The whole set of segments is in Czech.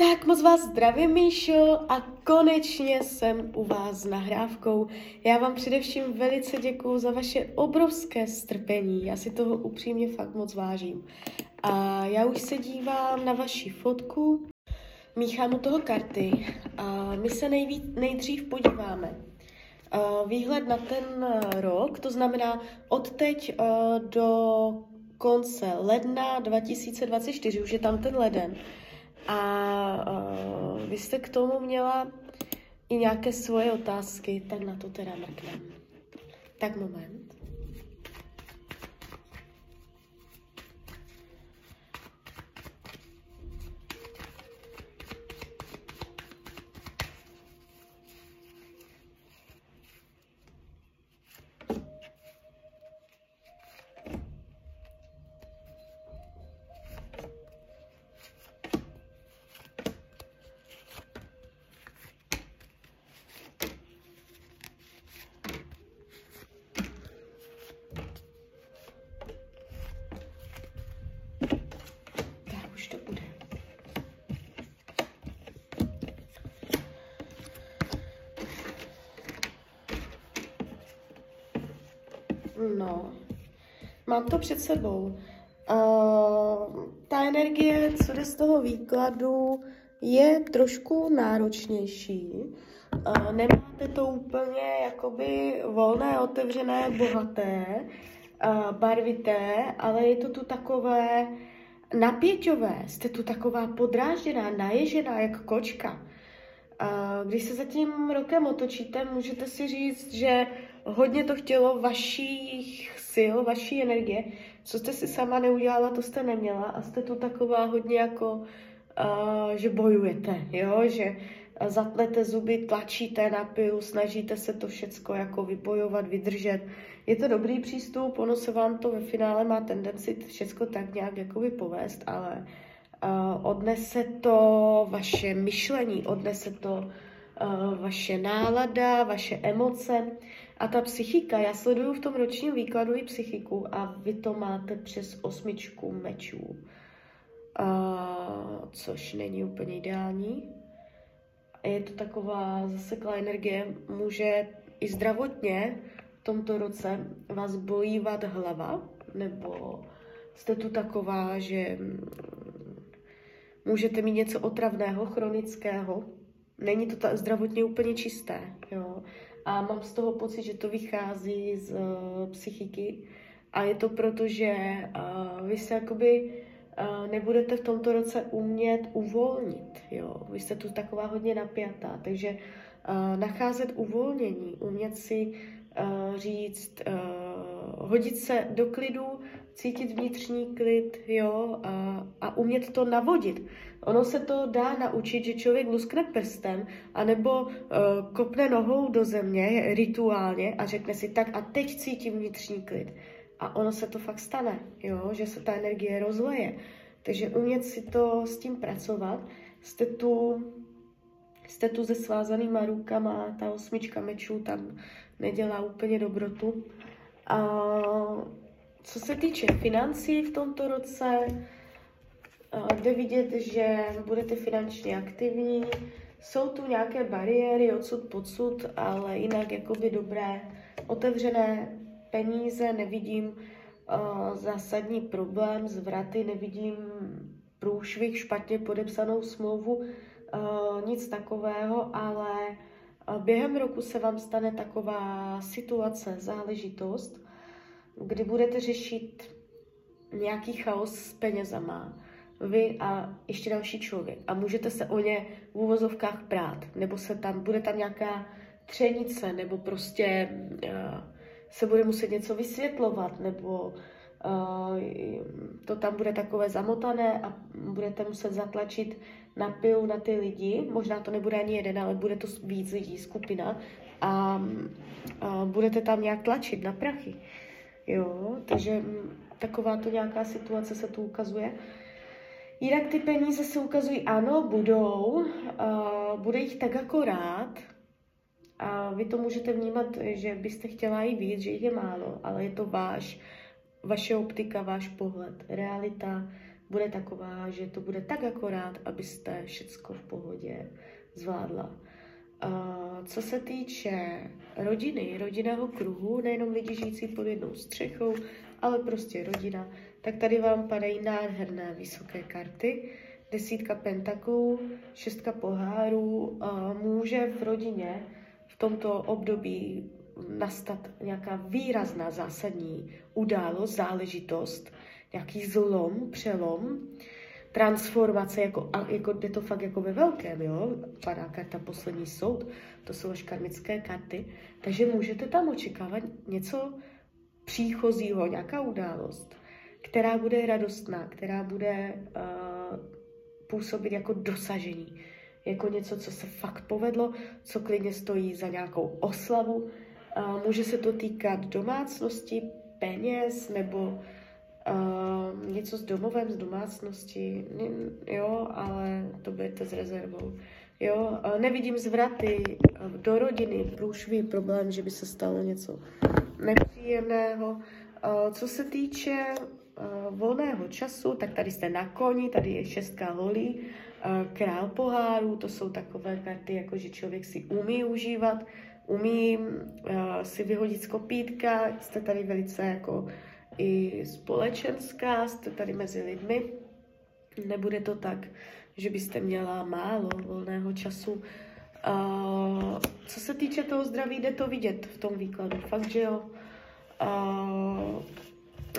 Tak moc vás zdravím, Míšo, a konečně jsem u vás s nahrávkou. Já vám především velice děkuju za vaše obrovské strpení, já si toho upřímně fakt moc vážím. A já už se dívám na vaši fotku, míchám u toho karty a my se nejví, nejdřív podíváme. Výhled na ten rok, to znamená od teď do konce ledna 2024, už je tam ten leden. A uh, vy jste k tomu měla i nějaké svoje otázky, tak na to teda mrknem. Tak moment. No, mám to před sebou. Uh, ta energie, co jde z toho výkladu, je trošku náročnější. Uh, nemáte to úplně jakoby volné, otevřené, bohaté, uh, barvité, ale je to tu takové napěťové. Jste tu taková podrážděná, naježená, jak kočka. Uh, když se za tím rokem otočíte, můžete si říct, že hodně to chtělo vašich sil, vaší energie. Co jste si sama neudělala, to jste neměla a jste tu taková hodně jako, uh, že bojujete, jo, že zatlete zuby, tlačíte na pilu, snažíte se to všecko jako vybojovat, vydržet. Je to dobrý přístup, ono se vám to ve finále má tendenci všecko tak nějak jakoby povést, ale uh, odnese to vaše myšlení, odnese to uh, vaše nálada, vaše emoce. A ta psychika, já sleduju v tom ročním výkladu i psychiku a vy to máte přes osmičku mečů, uh, což není úplně ideální. Je to taková zaseklá energie, může i zdravotně v tomto roce vás bolívat hlava, nebo jste tu taková, že můžete mít něco otravného, chronického, není to ta, zdravotně úplně čisté, jo. A mám z toho pocit, že to vychází z uh, psychiky a je to proto, že uh, vy se jakoby uh, nebudete v tomto roce umět uvolnit, jo. Vy jste tu taková hodně napjatá, takže uh, nacházet uvolnění, umět si uh, říct, uh, hodit se do klidu, cítit vnitřní klid, jo, a, a umět to navodit. Ono se to dá naučit, že člověk luskne prstem, anebo uh, kopne nohou do země rituálně a řekne si tak a teď cítím vnitřní klid. A ono se to fakt stane, jo, že se ta energie rozleje. Takže umět si to s tím pracovat, jste tu, jste tu se svázanýma rukama, ta osmička mečů tam nedělá úplně dobrotu. A co se týče financí v tomto roce, jde vidět, že budete finančně aktivní, jsou tu nějaké bariéry odsud podsud, ale jinak jakoby dobré, otevřené peníze, nevidím uh, zásadní problém, zvraty, nevidím průšvih, špatně podepsanou smlouvu, uh, nic takového, ale během roku se vám stane taková situace, záležitost, kdy budete řešit nějaký chaos s penězama, vy a ještě další člověk. A můžete se o ně v úvozovkách prát, nebo se tam, bude tam nějaká třenice, nebo prostě uh, se bude muset něco vysvětlovat, nebo uh, to tam bude takové zamotané a budete muset zatlačit na pilu na ty lidi, možná to nebude ani jeden, ale bude to víc lidí, skupina a uh, budete tam nějak tlačit na prachy. Jo, takže mm, taková to nějaká situace se tu ukazuje. Jinak ty peníze se ukazují, ano, budou, uh, bude jich tak akorát, a vy to můžete vnímat, že byste chtěla i víc, že jich je málo, ale je to váš, vaše optika, váš pohled. Realita bude taková, že to bude tak akorát, abyste všecko v pohodě zvládla. Co se týče rodiny, rodinného kruhu, nejenom lidi žijící pod jednou střechou, ale prostě rodina, tak tady vám padají nádherné vysoké karty. Desítka pentaklů, šestka pohárů. Může v rodině v tomto období nastat nějaká výrazná zásadní událost, záležitost, nějaký zlom, přelom, transformace, jako, jako jde to fakt jako ve velkém, jo? Padá karta poslední soud, to jsou až karmické karty, takže můžete tam očekávat něco příchozího, nějaká událost, která bude radostná, která bude uh, působit jako dosažení, jako něco, co se fakt povedlo, co klidně stojí za nějakou oslavu. Uh, může se to týkat domácnosti, peněz nebo Uh, něco s domovem, z domácnosti, jo, ale to budete s rezervou. Jo, uh, nevidím zvraty uh, do rodiny, průšvý problém, že by se stalo něco nepříjemného. Uh, co se týče uh, volného času, tak tady jste na koni, tady je šestka holí, uh, král poháru, to jsou takové karty, jako že člověk si umí užívat, umí uh, si vyhodit z kopítka, jste tady velice jako i společenská, jste tady mezi lidmi. Nebude to tak, že byste měla málo volného času. Uh, co se týče toho zdraví, jde to vidět v tom výkladu. Fakt, že jo. Uh,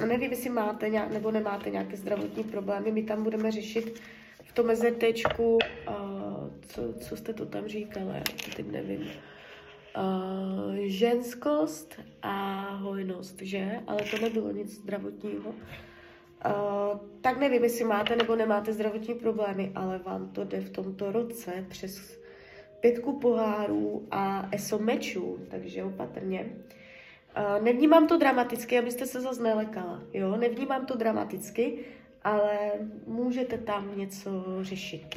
nevím, jestli máte nějak, nebo nemáte nějaké zdravotní problémy. My tam budeme řešit v tom MZTčku, uh, co, co jste to tam říkala, já to teď nevím uh, ženskost a hojnost, že? Ale to nebylo nic zdravotního. Uh, tak nevím, jestli máte nebo nemáte zdravotní problémy, ale vám to jde v tomto roce přes pětku pohárů a eso mečů, takže opatrně. Uh, nevnímám to dramaticky, abyste se zase nelekala, jo? Nevnímám to dramaticky, ale můžete tam něco řešit.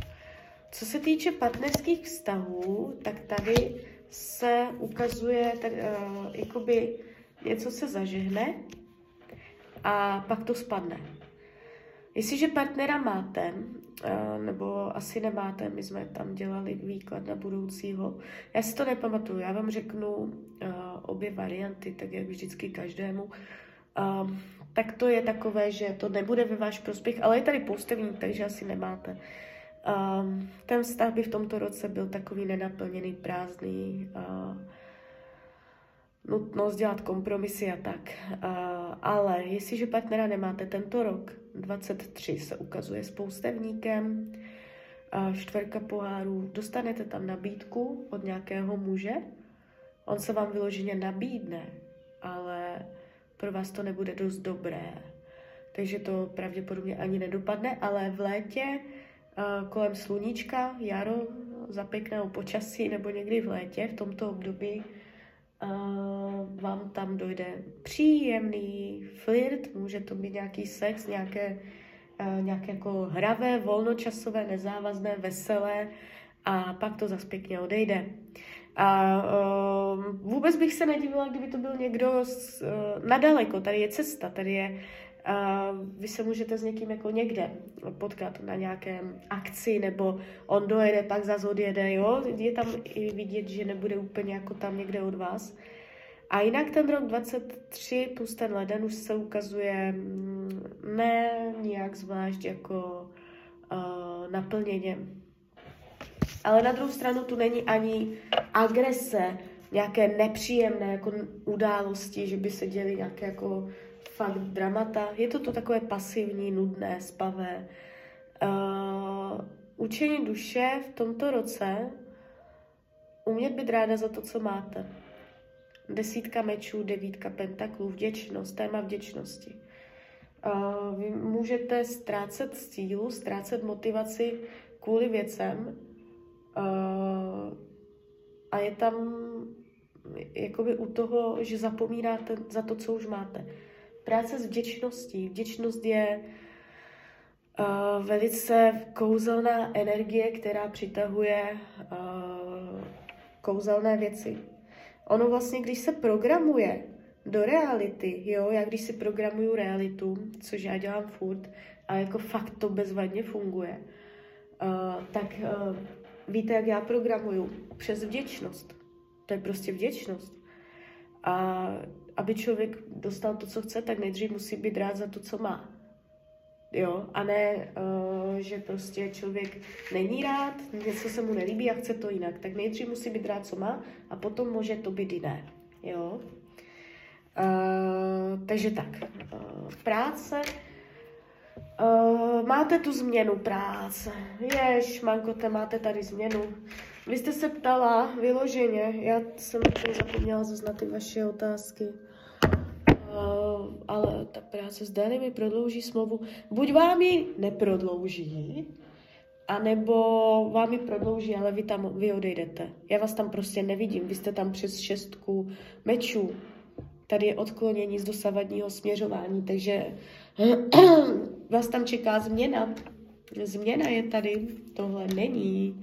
Co se týče partnerských vztahů, tak tady se ukazuje, tak, uh, jakoby něco se zažehne a pak to spadne. Jestliže partnera máte, uh, nebo asi nemáte, my jsme tam dělali výklad na budoucího, já si to nepamatuju, já vám řeknu uh, obě varianty, tak jak vždycky každému. Tak to je takové, že to nebude ve váš prospěch, ale je tady poustevník, takže asi nemáte. Um, ten vztah by v tomto roce byl takový nenaplněný, prázdný, uh, nutnost dělat kompromisy a tak. Uh, ale jestliže partnera nemáte tento rok, 23 se ukazuje s poustevníkem, uh, pohárů, dostanete tam nabídku od nějakého muže, on se vám vyloženě nabídne, ale pro vás to nebude dost dobré. Takže to pravděpodobně ani nedopadne, ale v létě kolem sluníčka, jaro, za pěkného počasí nebo někdy v létě, v tomto období, vám tam dojde příjemný flirt, může to být nějaký sex, nějaké, nějaké jako hravé, volnočasové, nezávazné, veselé a pak to zase pěkně odejde. A uh, vůbec bych se nedivila, kdyby to byl někdo z, uh, nadaleko. Tady je cesta, tady je a vy se můžete s někým jako někde potkat na nějakém akci, nebo on dojede, pak zase odjede, jo? Je tam i vidět, že nebude úplně jako tam někde od vás. A jinak ten rok 23 plus ten leden už se ukazuje mm, ne nějak zvlášť jako uh, naplněně. Ale na druhou stranu tu není ani agrese, nějaké nepříjemné jako události, že by se děly nějaké jako fakt dramata. Je to to takové pasivní, nudné, spavé. Uh, učení duše v tomto roce umět být ráda za to, co máte. Desítka mečů, devítka pentaklů, vděčnost, téma vděčnosti. Uh, vy můžete ztrácet sílu, ztrácet motivaci kvůli věcem uh, a je tam jakoby u toho, že zapomínáte za to, co už máte práce s vděčností. Vděčnost je uh, velice kouzelná energie, která přitahuje uh, kouzelné věci. Ono vlastně, když se programuje do reality, jo, já když si programuju realitu, což já dělám furt, a jako fakt to bezvadně funguje, uh, tak uh, víte, jak já programuju? Přes vděčnost. To je prostě vděčnost. A aby člověk dostal to, co chce, tak nejdřív musí být rád za to, co má. Jo, a ne, uh, že prostě člověk není rád, něco se mu nelíbí a chce to jinak. Tak nejdřív musí být rád, co má, a potom může to být jiné. Jo. Uh, takže tak, uh, práce. Uh, máte tu změnu práce. Jež, Mankote, máte tady změnu. Vy jste se ptala vyloženě, já jsem to zapomněla zaznat ty vaše otázky. Uh, ale ta práce s mi prodlouží smlouvu. Buď vám ji neprodlouží, anebo vám ji prodlouží, ale vy tam vy odejdete. Já vás tam prostě nevidím, vy jste tam přes šestku mečů. Tady je odklonění z dosavadního směřování, takže vás tam čeká změna. Změna je tady, tohle není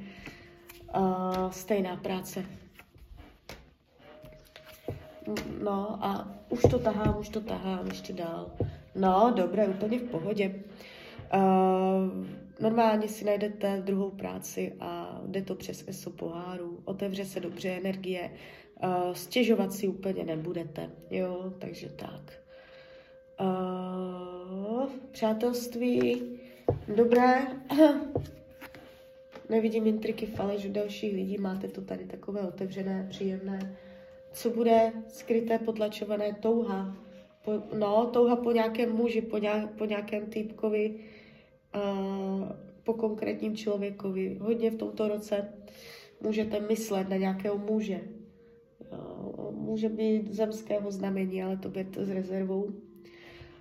uh, stejná práce. No a už to tahám, už to tahám ještě dál. No, dobré, úplně v pohodě. Uh, normálně si najdete druhou práci a jde to přes ESO poháru, otevře se dobře energie, uh, stěžovat si úplně nebudete, jo, takže tak. Uh, přátelství, dobré, nevidím intriky faleš u dalších lidí, máte to tady takové otevřené, příjemné co bude skryté, potlačované touha. Po, no, touha po nějakém muži, po, nějak, po nějakém týpkovi, uh, po konkrétním člověkovi. Hodně v tomto roce můžete myslet na nějakého muže. Uh, může být zemského znamení, ale to bude s rezervou.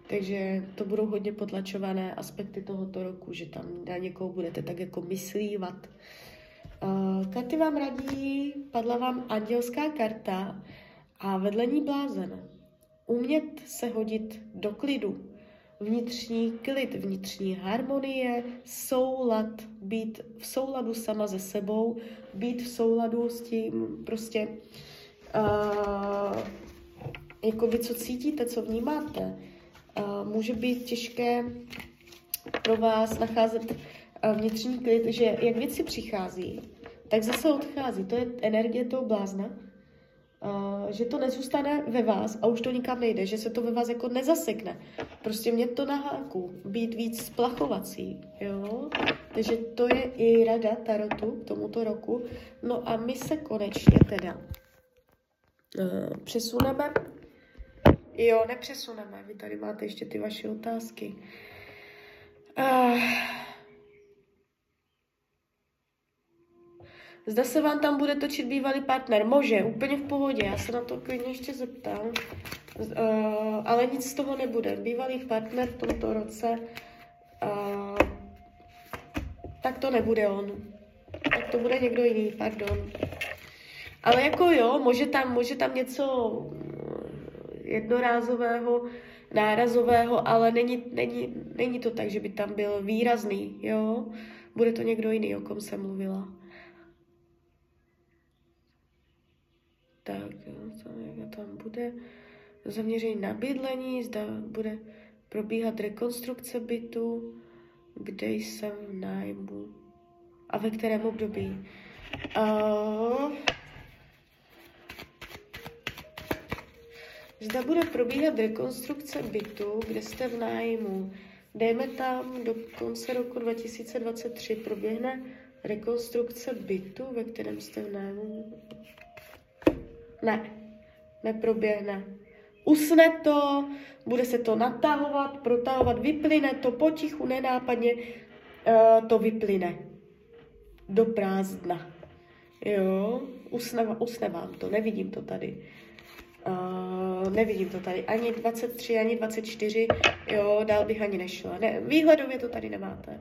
Takže to budou hodně potlačované aspekty tohoto roku, že tam na někoho budete tak jako myslívat. Uh, karty vám radí, padla vám andělská karta a vedle ní blázen. Umět se hodit do klidu. Vnitřní klid, vnitřní harmonie, soulad, být v souladu sama se sebou, být v souladu s tím prostě uh, jako vy, co cítíte, co vnímáte. Uh, může být těžké pro vás nacházet vnitřní klid, že jak věci přichází, tak zase odchází. To je energie toho blázna, uh, že to nezůstane ve vás a už to nikam nejde, že se to ve vás jako nezasekne. Prostě mě to na háku, být víc splachovací, jo. Takže to je i rada Tarotu k tomuto roku. No a my se konečně teda uh, přesuneme. Jo, nepřesuneme, vy tady máte ještě ty vaše otázky. Uh, Zda se vám tam bude točit bývalý partner. Může, úplně v pohodě, já se na to klidně ještě zeptám. Uh, ale nic z toho nebude. Bývalý partner v tomto roce, uh, tak to nebude on. Tak to bude někdo jiný, pardon. Ale jako jo, může tam, může tam něco jednorázového, nárazového, ale není, není, není to tak, že by tam byl výrazný, jo. Bude to někdo jiný, o kom jsem mluvila. Tak jak tam bude zaměření na bydlení, zda bude probíhat rekonstrukce bytu, kde jsem v nájmu a ve kterém období. Uh, zda bude probíhat rekonstrukce bytu, kde jste v nájmu. Dejme tam do konce roku 2023 proběhne rekonstrukce bytu, ve kterém jste v nájmu. Ne, neproběhne. Usne to, bude se to natahovat, protahovat, vyplyne to potichu, nenápadně uh, to vyplyne do prázdna. Jo, usne, usne vám to, nevidím to tady. Uh, nevidím to tady, ani 23, ani 24, jo, dál bych ani nešla. Ne, výhledově to tady nemáte.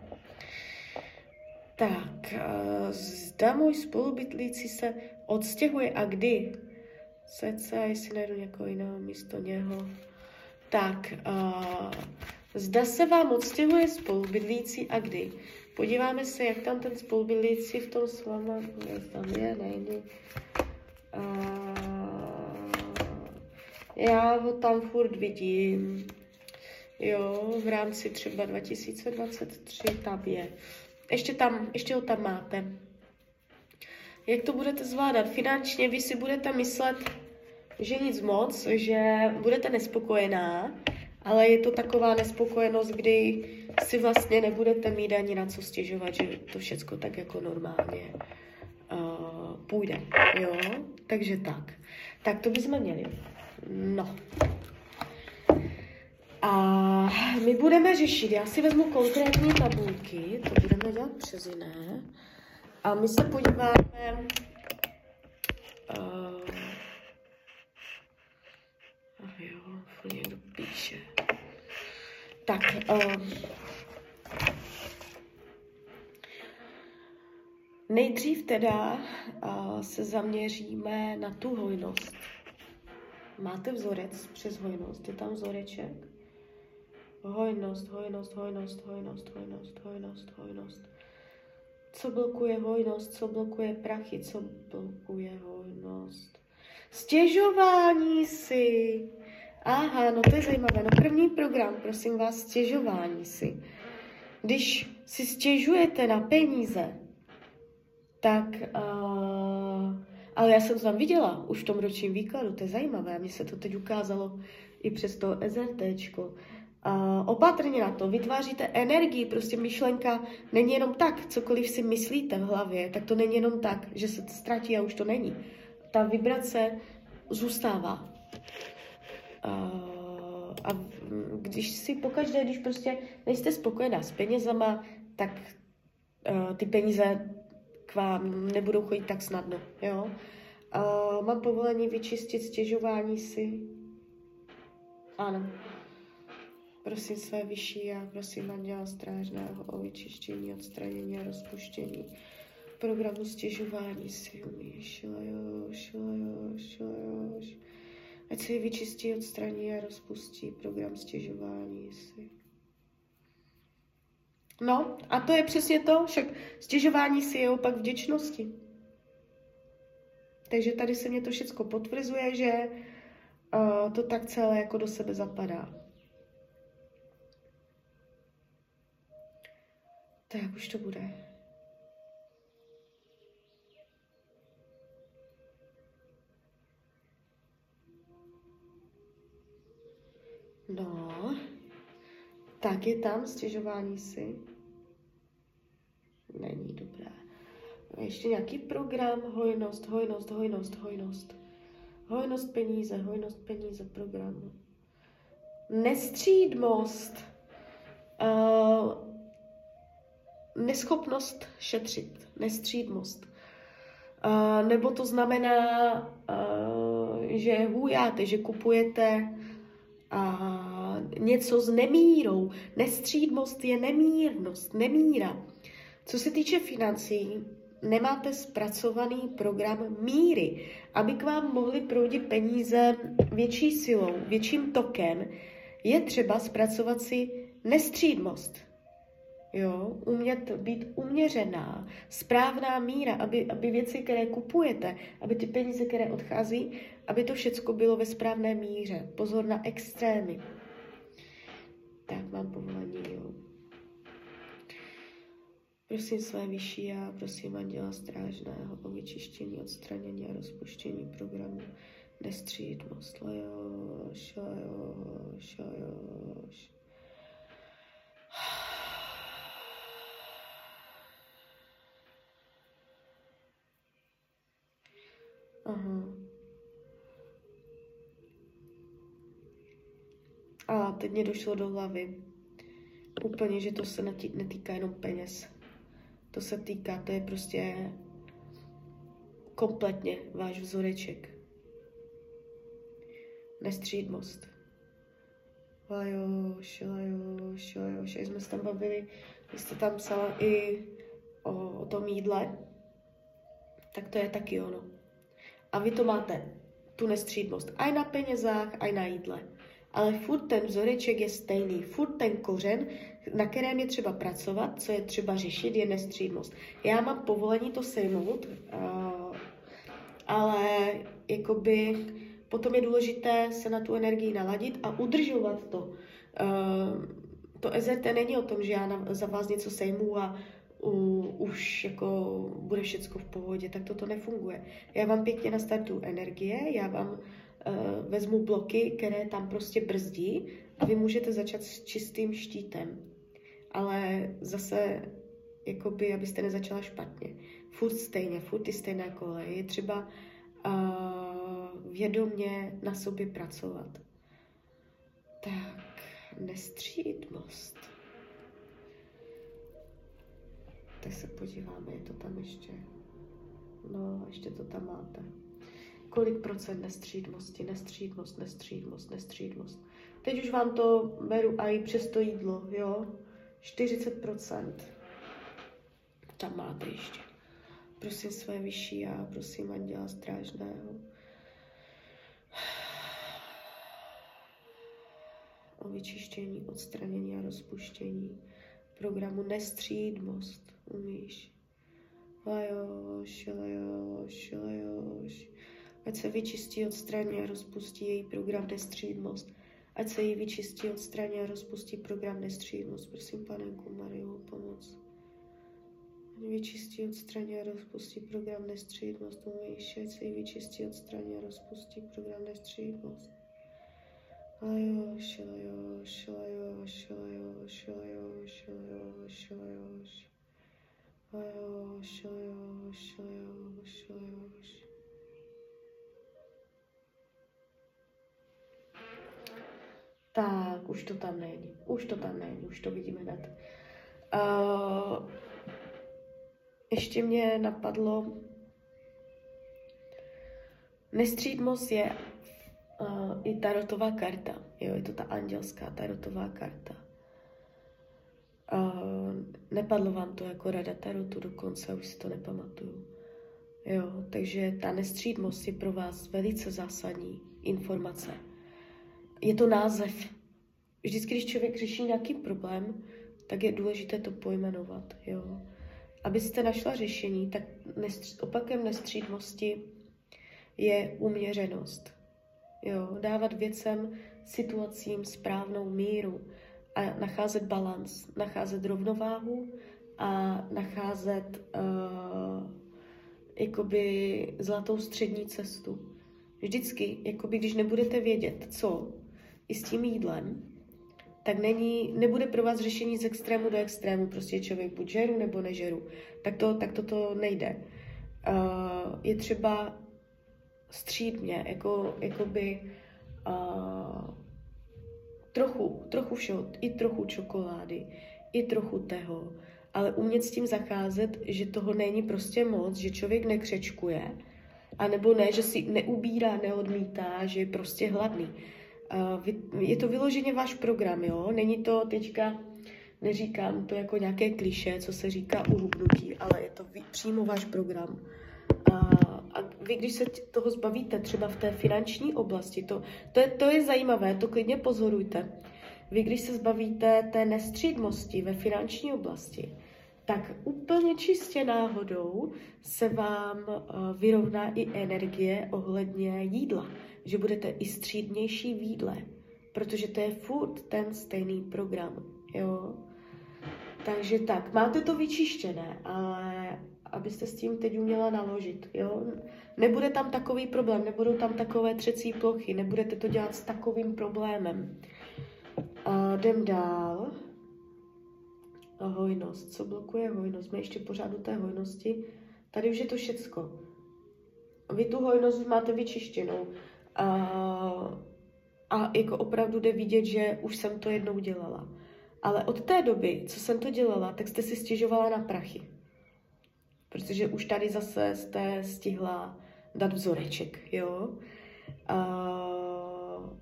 Tak, uh, zda můj spolubytlící se odstěhuje a kdy? Srdce a jestli najdu někoho jiného místo něho. Tak, uh, zda se vám odstěhuje spolubydlící a kdy? Podíváme se, jak tam ten spolubydlící v tom s váma, tam je, nejde. Uh, já ho tam furt vidím. jo, v rámci třeba 2023 tam je. Ještě tam, ještě ho tam máte. Jak to budete zvládat? Finančně vy si budete myslet, že nic moc, že budete nespokojená, ale je to taková nespokojenost, kdy si vlastně nebudete mít ani na co stěžovat, že to všechno tak jako normálně uh, půjde, jo? Takže tak. Tak to bychom měli. No. A my budeme řešit, já si vezmu konkrétní tabulky, to budeme dělat přes jiné, a my se podíváme, uh, ach jo, někdo píše. Tak, uh, nejdřív teda uh, se zaměříme na tu hojnost. Máte vzorec přes hojnost, je tam vzoreček. Hojnost, hojnost, hojnost, hojnost, hojnost, hojnost, hojnost. Co blokuje hojnost, co blokuje prachy, co blokuje hojnost. Stěžování si. Aha, no to je zajímavé. No první program, prosím vás, stěžování si. Když si stěžujete na peníze, tak uh, ale já jsem to tam viděla už v tom ročním výkladu, to je zajímavé, mně se to teď ukázalo i přes to SRTčko. Uh, opatrně na to, vytváříte energii, prostě myšlenka není jenom tak, cokoliv si myslíte v hlavě, tak to není jenom tak, že se to ztratí a už to není. Ta vibrace zůstává. Uh, a když si pokaždé, když prostě nejste spokojená s penězama, tak uh, ty peníze k vám nebudou chodit tak snadno, jo. Uh, mám povolení vyčistit stěžování si? Ano. Prosím své vyšší a prosím Anděla Strážného o vyčištění, odstranění a rozpuštění programu stěžování si. Ať se vyčistí, odstraní a rozpustí program stěžování si. No, a to je přesně to, však stěžování si je opak vděčnosti. Takže tady se mě to všechno potvrzuje, že uh, to tak celé jako do sebe zapadá. Tak už to bude. No, tak je tam stěžování si. Není dobré. Ještě nějaký program, hojnost, hojnost, hojnost, hojnost. Hojnost peníze, hojnost peníze programu. Nestřídmost. Uh, neschopnost šetřit. Nestřídmost. Nebo to znamená, že hůjáte, že kupujete něco s nemírou. Nestřídmost je nemírnost, nemíra. Co se týče financí, nemáte zpracovaný program míry, aby k vám mohly proudit peníze větší silou, větším tokem, je třeba zpracovat si nestřídmost. Jo, umět být uměřená, správná míra, aby, aby věci, které kupujete, aby ty peníze, které odchází, aby to všechno bylo ve správné míře. Pozor na extrémy. Tak mám povolení, jo. Prosím své vyšší a prosím Anděla Strážného o vyčištění, odstranění a rozpuštění programu nestřídmost. Lajoš, lajoš, lajoš. Aha. A teď mě došlo do hlavy. Úplně, že to se netýká jenom peněz. To se týká, to je prostě kompletně váš vzoreček. Nestřídmost. Lajoš, lajoš, lajoš. Jak jsme se tam bavili, vy jste tam psala i o, o tom jídle, tak to je taky ono. A vy to máte, tu nestřídmost, aj na penězách, aj na jídle ale furt ten vzoreček je stejný. Furt ten kořen, na kterém je třeba pracovat, co je třeba řešit, je nestřídmost. Já mám povolení to sejmout, uh, ale jakoby potom je důležité se na tu energii naladit a udržovat to. Uh, to EZT není o tom, že já za vás něco sejmu a u, už jako bude všechno v pohodě, tak toto nefunguje. Já vám pěkně nastartuju energie, já vám uh, vezmu bloky, které tam prostě brzdí a vy můžete začat s čistým štítem. Ale zase, jakoby, abyste nezačala špatně. Furt stejně, furt ty stejné kole. Je třeba uh, vědomě na sobě pracovat. Tak, nestřídmost. Tak se podíváme, je to tam ještě. No, ještě to tam máte. Kolik procent nestřídmosti, nestřídmost, nestřídmost, nestřídmost. Teď už vám to beru a i přes to jídlo, jo. 40 procent. Tam máte ještě. Prosím své vyšší a prosím anděla strážného. O vyčištění, odstranění a rozpuštění programu Nestřídmost umíš. Lajoš, lajoš, lajoš. Ať se vyčistí, odstraní a rozpustí její program Nestřídmost. Ať se jí vyčistí, odstraní a rozpustí program Nestřídmost. Prosím, panenku Mariu, pomoc. Vyčistí, odstraní a rozpustí program Nestřídmost. Umíš, ať se jí vyčistí, odstraní a rozpustí program Nestřídmost. Tak, už to tam není. Už to tam není, už to vidíme hned. Uh, ještě mě napadlo, nestřídmost je uh, i tarotová karta. Jo, je to ta andělská tarotová karta. Uh, nepadlo vám to jako rada tarotu dokonce, už si to nepamatuju. Jo, takže ta nestřídmost je pro vás velice zásadní informace. Je to název. Vždycky, když člověk řeší nějaký problém, tak je důležité to pojmenovat. Jo. Abyste našla řešení, tak nestř- opakem nestřídmosti je uměřenost. Jo, dávat věcem, situacím správnou míru a nacházet balans, nacházet rovnováhu a nacházet uh, jakoby zlatou střední cestu. Vždycky, jakoby když nebudete vědět, co, i s tím jídlem, tak není, nebude pro vás řešení z extrému do extrému, prostě člověk buď žeru nebo nežeru. Tak to, tak to, to nejde. Uh, je třeba střídně, jako, jakoby uh, trochu, trochu všeho, i trochu čokolády, i trochu toho, ale umět s tím zacházet, že toho není prostě moc, že člověk nekřečkuje, a nebo ne, že si neubírá, neodmítá, že je prostě hladný. Uh, je to vyloženě váš program, jo? Není to teďka, neříkám to jako nějaké kliše, co se říká uhubnutí, ale je to přímo váš program. A vy, když se toho zbavíte třeba v té finanční oblasti, to, to, je, to je zajímavé, to klidně pozorujte. Vy, když se zbavíte té nestřídmosti ve finanční oblasti, tak úplně čistě náhodou se vám uh, vyrovná i energie ohledně jídla. Že budete i střídnější v jídle, protože to je furt ten stejný program. Jo? Takže tak, máte to vyčištěné, ale abyste s tím teď uměla naložit. Jo? Nebude tam takový problém, nebudou tam takové třecí plochy, nebudete to dělat s takovým problémem. A jdem dál. A hojnost. Co blokuje hojnost? Jsme ještě pořád u té hojnosti. Tady už je to všecko. Vy tu hojnost máte vyčištěnou. A, a jako opravdu jde vidět, že už jsem to jednou dělala. Ale od té doby, co jsem to dělala, tak jste si stěžovala na prachy protože už tady zase jste stihla dát vzoreček, jo. Uh,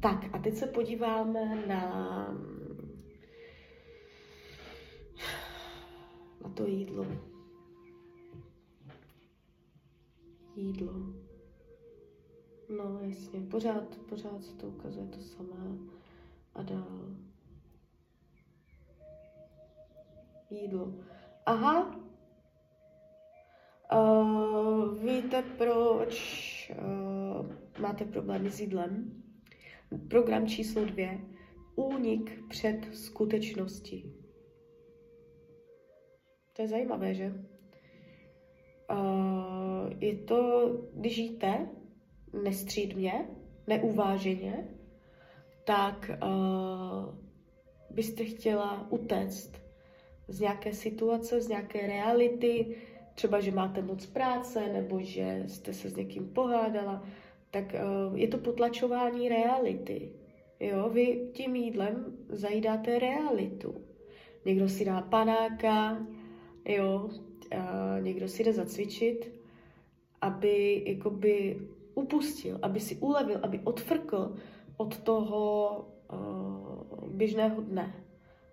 tak a teď se podíváme na, na to jídlo. Jídlo. No jasně, pořád, pořád se to ukazuje to samé a dál. Jídlo. Aha, Uh, víte, proč uh, máte problémy s jídlem? Program číslo dvě. únik před skutečností. To je zajímavé, že? Uh, je to, když žijete nestřídmě, neuváženě, tak uh, byste chtěla utéct z nějaké situace, z nějaké reality, třeba, že máte moc práce, nebo že jste se s někým pohádala, tak uh, je to potlačování reality. Jo, vy tím jídlem zajídáte realitu. Někdo si dá panáka, jo, a někdo si jde zacvičit, aby jakoby upustil, aby si ulevil, aby odfrkl od toho uh, běžného dne.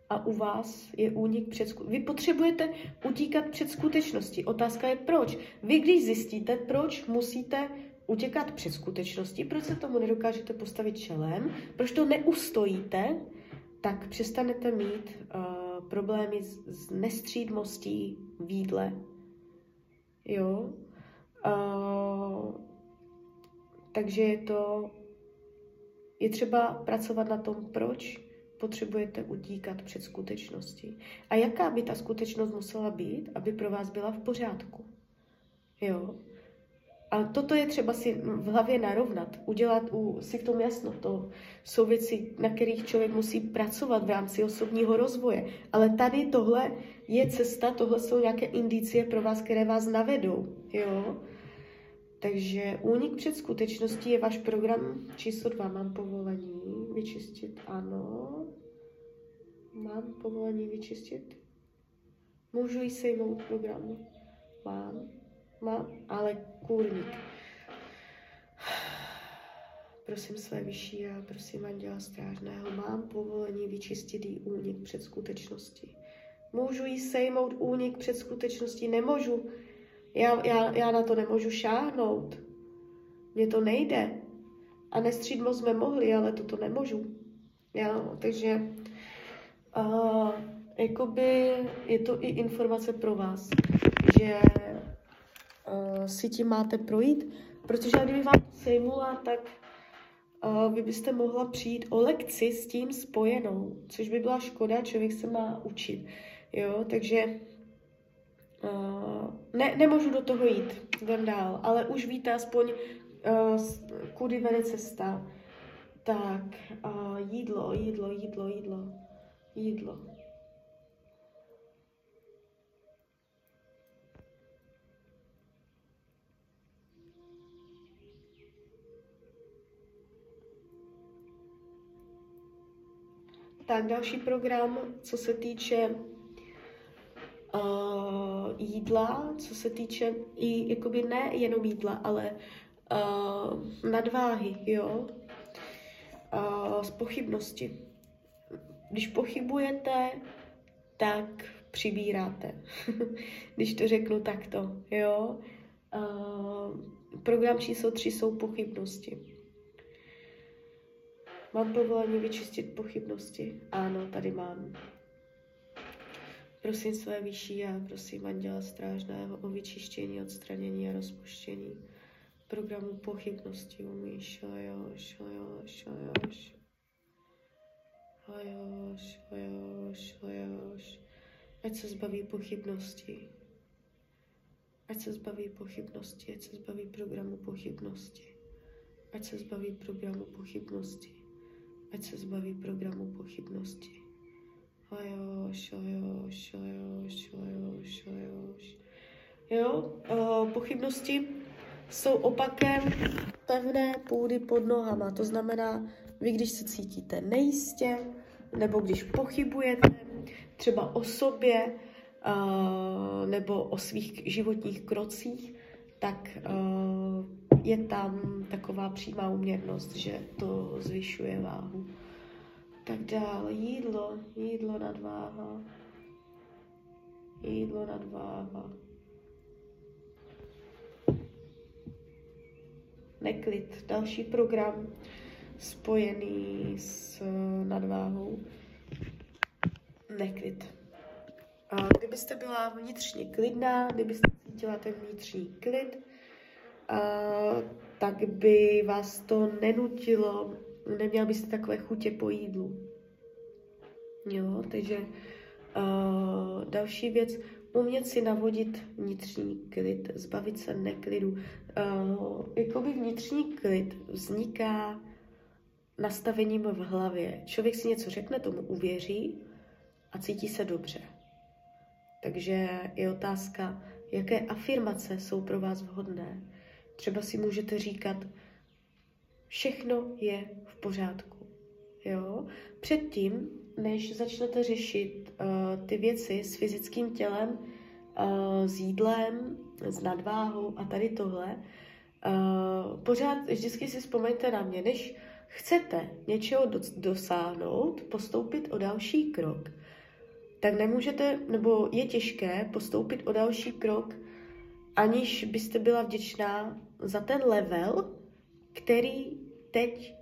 A u vás je únik před skutečností. Vy potřebujete utíkat před skutečností. Otázka je proč. Vy když zjistíte, proč musíte utěkat před skutečností, proč se tomu nedokážete postavit čelem, proč to neustojíte, tak přestanete mít uh, problémy s, s nestřídmostí v jídle. Jo? Uh, takže je to, je třeba pracovat na tom, proč potřebujete utíkat před skutečností. A jaká by ta skutečnost musela být, aby pro vás byla v pořádku. Jo? A toto je třeba si v hlavě narovnat, udělat u, si v tom jasno. To jsou věci, na kterých člověk musí pracovat v rámci osobního rozvoje. Ale tady tohle je cesta, tohle jsou nějaké indicie pro vás, které vás navedou. Jo? Takže únik před skutečností je váš program číslo dva. Mám povolení vyčistit? Ano. Mám povolení vyčistit? Můžu jí sejmout programu? Mám. Mám, ale kůrník. Prosím své vyšší a prosím Anděla Strážného, mám povolení vyčistit jí únik před skutečností. Můžu jí sejmout únik před skutečností? Nemůžu. Já, já, já na to nemůžu šáhnout. Mně to nejde. A nestřídmo jsme mohli, ale toto nemůžu. Já, takže uh, jakoby je to i informace pro vás, že uh, si tím máte projít, protože kdyby vám sejmula, tak uh, vy byste mohla přijít o lekci s tím spojenou, což by byla škoda, člověk se má učit. Jo, takže uh, ne, nemůžu do toho jít, jdem dál, ale už víte aspoň, kudy vede cesta. Tak, uh, jídlo, jídlo, jídlo, jídlo, jídlo. Tak další program, co se týče uh, jídla, co se týče i jakoby ne jenom jídla, ale uh, nadváhy, jo, uh, z pochybnosti. Když pochybujete, tak přibíráte. Když to řeknu takto, jo. Uh, program číslo 3 jsou pochybnosti. Mám povolení vyčistit pochybnosti? Ano, tady mám. Prosím své vyšší a prosím Anděla Strážného o vyčištění, odstranění a rozpuštění programu pochybnosti. Umíš, ajoš, ajoš, ajoš. Ajoš, ajoš, ajoš. Ať se zbaví pochybnosti. Ať se zbaví pochybnosti, ať se zbaví programu pochybnosti. Ať se zbaví programu pochybnosti ať se zbaví programu pochybnosti. Ajoš, ajoš, ajoš, ajoš, ajoš. Jo, uh, pochybnosti jsou opakem pevné půdy pod nohama. To znamená, vy když se cítíte nejistě, nebo když pochybujete třeba o sobě, uh, nebo o svých životních krocích, tak uh, je tam taková přímá uměrnost, že to zvyšuje váhu. Tak dále, jídlo, jídlo nadváha, jídlo nadváha. Neklid, další program spojený s nadváhou. Neklid. A kdybyste byla vnitřně klidná, kdybyste cítila ten vnitřní klid, tak by vás to nenutilo, neměla byste takové chutě po jídlu. Jo, takže uh, další věc, umět si navodit vnitřní klid, zbavit se neklidu. Uh, jakoby vnitřní klid vzniká nastavením v hlavě. Člověk si něco řekne, tomu uvěří a cítí se dobře. Takže je otázka, jaké afirmace jsou pro vás vhodné. Třeba si můžete říkat, všechno je v pořádku. Jo? Předtím, než začnete řešit uh, ty věci s fyzickým tělem, uh, s jídlem, s nadváhou a tady tohle, uh, pořád vždycky si vzpomeňte na mě, než chcete něčeho dosáhnout, postoupit o další krok, tak nemůžete, nebo je těžké postoupit o další krok, aniž byste byla vděčná za ten level, který teď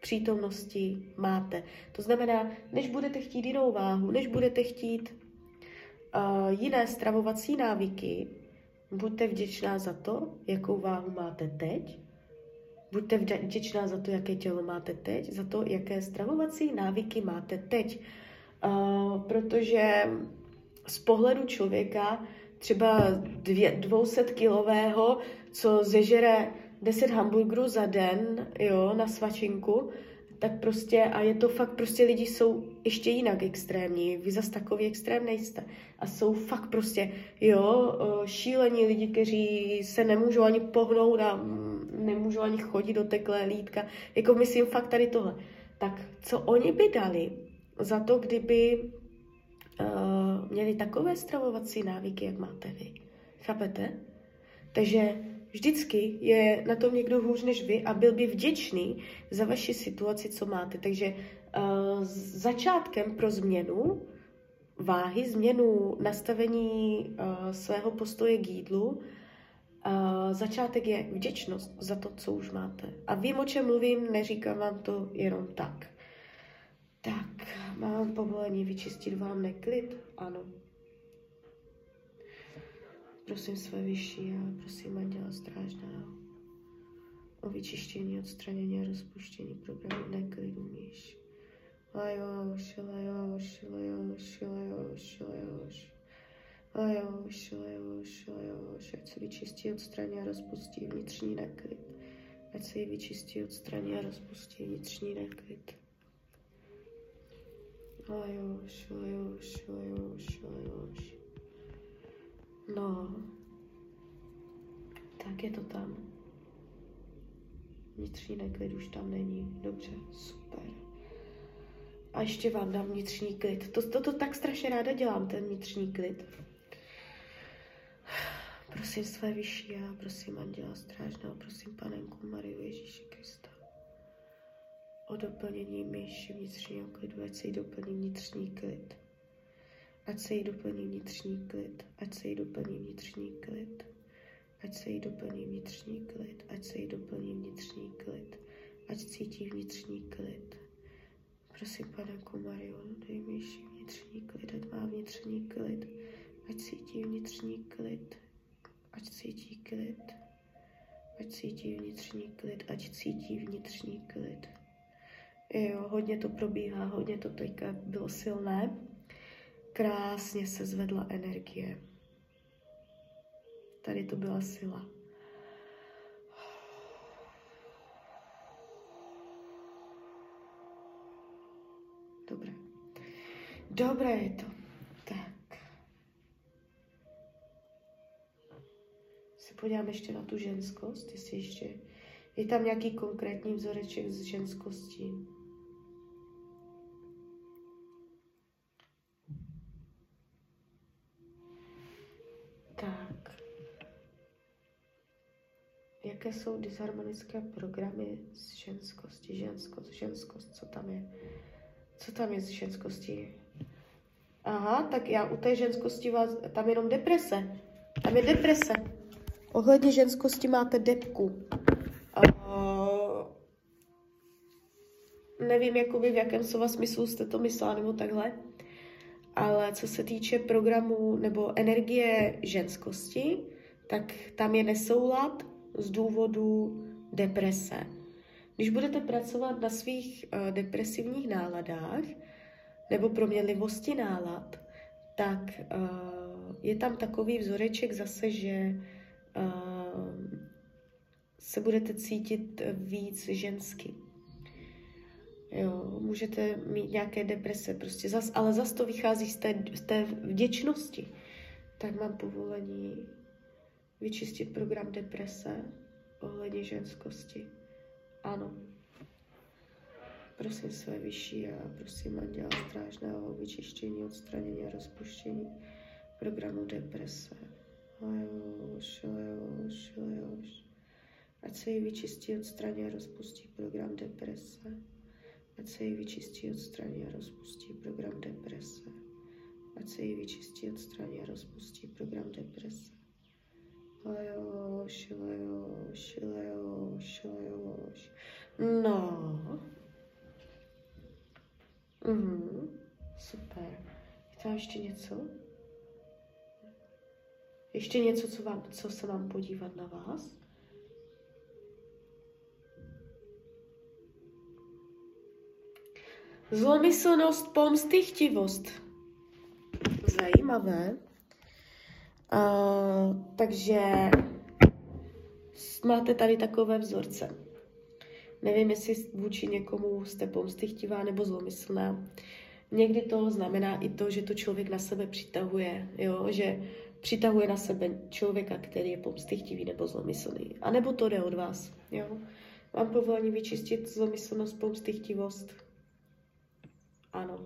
přítomnosti máte. To znamená, než budete chtít jinou váhu, než budete chtít uh, jiné stravovací návyky, buďte vděčná za to, jakou váhu máte teď, buďte vděčná za to, jaké tělo máte teď, za to, jaké stravovací návyky máte teď. Uh, protože z pohledu člověka třeba dvě, 200 kilového, co zežere 10 hamburgerů za den, jo, na svačinku, tak prostě, a je to fakt, prostě lidi jsou ještě jinak extrémní, vy zas takový extrém nejste. A jsou fakt prostě, jo, šílení lidi, kteří se nemůžou ani pohnout a nemůžou ani chodit do teklé lítka. Jako myslím fakt tady tohle. Tak co oni by dali za to, kdyby uh, měli takové stravovací návyky, jak máte vy? Chápete? Takže Vždycky je na tom někdo hůř než vy a byl by vděčný za vaši situaci, co máte. Takže uh, začátkem pro změnu váhy, změnu nastavení uh, svého postoje k jídlu, uh, začátek je vděčnost za to, co už máte. A vím, o čem mluvím, neříkám vám to jenom tak. Tak, mám povolení vyčistit vám neklid? Ano. Prosím své vyšší a prosím Anděla Strážného o vyčištění, odstranění a rozpuštění programu neklidu míš. Lajoš, lajoš, lajoš, lajoš, lajoš. Lajoš, lajoš, lajoš, ať se vyčistí, odstraní a rozpustí vnitřní neklid. Ať se ji vyčistí, odstraní a rozpustí vnitřní neklid. Lajoš, lajoš, lajoš, lajoš. No, tak je to tam. Vnitřní neklid už tam není. Dobře, super. A ještě vám dám vnitřní klid. To, to, to tak strašně ráda dělám, ten vnitřní klid. Prosím své vyšší a prosím Anděla Strážného, prosím Panenku Mariu Ježíši Krista o doplnění myši vnitřního klidu, ať se jí doplní vnitřní klid. Ať se jí doplní vnitřní klid, ať se jí doplní vnitřní klid, ať se jí doplní vnitřní klid, ať se jí doplní vnitřní klid, ať cítí vnitřní klid. Prosím, pane Marion, dej mi vnitřní klid, ať má vnitřní klid, ať cítí vnitřní klid, ať cítí klid, ať cítí vnitřní klid, ať cítí vnitřní klid. Jo, hodně to probíhá, hodně to teďka bylo silné krásně se zvedla energie. Tady to byla sila. Dobré. Dobré je to. Tak. Se podívám ještě na tu ženskost, jestli ještě je tam nějaký konkrétní vzoreček z ženskosti. jaké jsou disharmonické programy z ženskosti, ženskost, ženskost, co tam je? Co tam je z ženskosti? Aha, tak já u té ženskosti vás, tam jenom deprese. Tam je deprese. Ohledně ženskosti máte depku. Uh, nevím, jakoby v jakém slova smyslu jste to myslela, nebo takhle. Ale co se týče programu nebo energie ženskosti, tak tam je nesoulad z důvodu deprese. Když budete pracovat na svých uh, depresivních náladách, nebo proměnlivosti nálad, tak uh, je tam takový vzoreček zase, že uh, se budete cítit víc žensky. Jo, můžete mít nějaké deprese, prostě zas, ale zase to vychází z té, z té vděčnosti. Tak mám povolení vyčistit program deprese ohledně ženskosti. Ano. Prosím své vyšší a prosím Anděla Strážného o vyčištění, odstranění a rozpuštění programu deprese. Ajoš, ajoš, ajoš. Ať se ji vyčistí, odstraní a rozpustí program deprese. Ať se ji vyčistí, odstraní a rozpustí program deprese. Ať se ji vyčistí, odstraní a rozpustí program deprese. Ajoš, ajoš, ajoš, ajoš. No. Mhm, super. Je tam ještě něco? Ještě něco, co, vám, co se mám podívat na vás? Zlomyslnost, pomsty, chtivost. Zajímavé. Uh, takže máte tady takové vzorce. Nevím, jestli vůči někomu jste pomstychtivá nebo zlomyslná. Někdy to znamená i to, že to člověk na sebe přitahuje, jo? že přitahuje na sebe člověka, který je pomstychtivý nebo zlomyslný. A nebo to jde od vás. Jo? Mám povolení vyčistit zlomyslnost, pomstychtivost. Ano.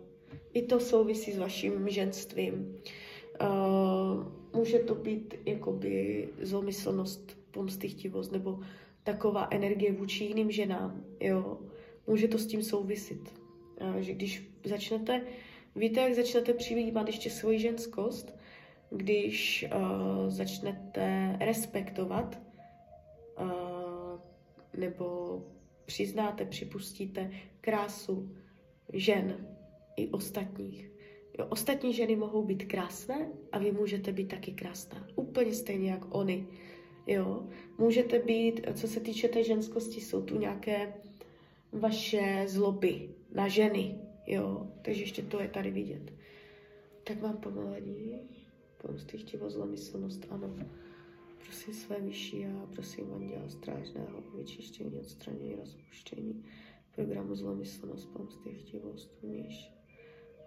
I to souvisí s vaším ženstvím. Uh, může to být jakoby zlomyslnost, pomstychtivost nebo taková energie vůči jiným ženám, jo. Může to s tím souvisit. Uh, že když začnete, víte, jak začnete přijímat ještě svoji ženskost, když uh, začnete respektovat uh, nebo přiznáte, připustíte krásu žen i ostatních. Jo, ostatní ženy mohou být krásné a vy můžete být taky krásná. Úplně stejně jak oni. Jo, můžete být, co se týče té ženskosti, jsou tu nějaké vaše zloby na ženy. Jo, takže ještě to je tady vidět. Tak mám povolení. Pomsty, chtivost, zlomyslnost, ano. Prosím své vyšší a prosím Anděla Strážného o vyčištění, odstranění, rozpuštění programu zlomyslnost, pomsty, chtivost,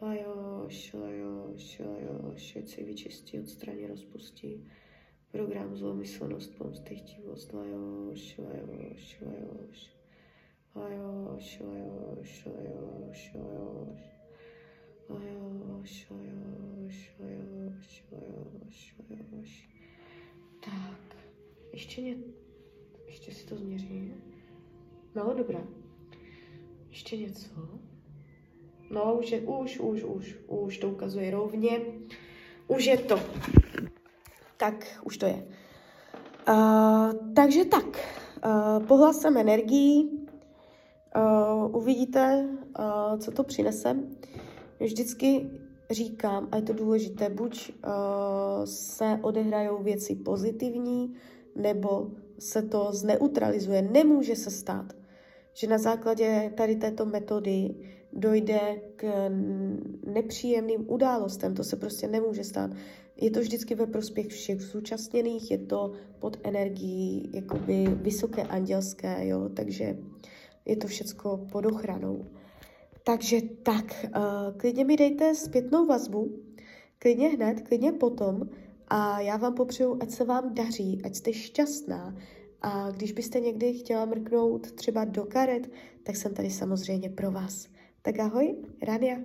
umíš. Lajoš, lajoš, lajoš, ať se vyčistí, odstraní, rozpustí. Program zlomyslnost, pomsty, chtivost, lajoš, lajoš, lajoš. Lajoš, lajoš, lajoš, lajoš. Lajoš, lajoš, lajoš, lajoš, lajoš. Tak, ještě ně... Ještě si to změřím. No, dobré. Ještě něco. No, už, je, už, už, už, už to ukazuje rovně. Už je to. Tak, už to je. Uh, takže tak, uh, pohlasem energií, uh, uvidíte, uh, co to přinese. Vždycky říkám, a je to důležité, buď uh, se odehrajou věci pozitivní, nebo se to zneutralizuje. Nemůže se stát, že na základě tady této metody dojde k nepříjemným událostem. To se prostě nemůže stát. Je to vždycky ve prospěch všech zúčastněných, je to pod energií jakoby vysoké andělské, jo, takže je to všecko pod ochranou. Takže tak, uh, klidně mi dejte zpětnou vazbu, klidně hned, klidně potom a já vám popřeju, ať se vám daří, ať jste šťastná, a když byste někdy chtěla mrknout třeba do karet, tak jsem tady samozřejmě pro vás. Tak ahoj, Rania.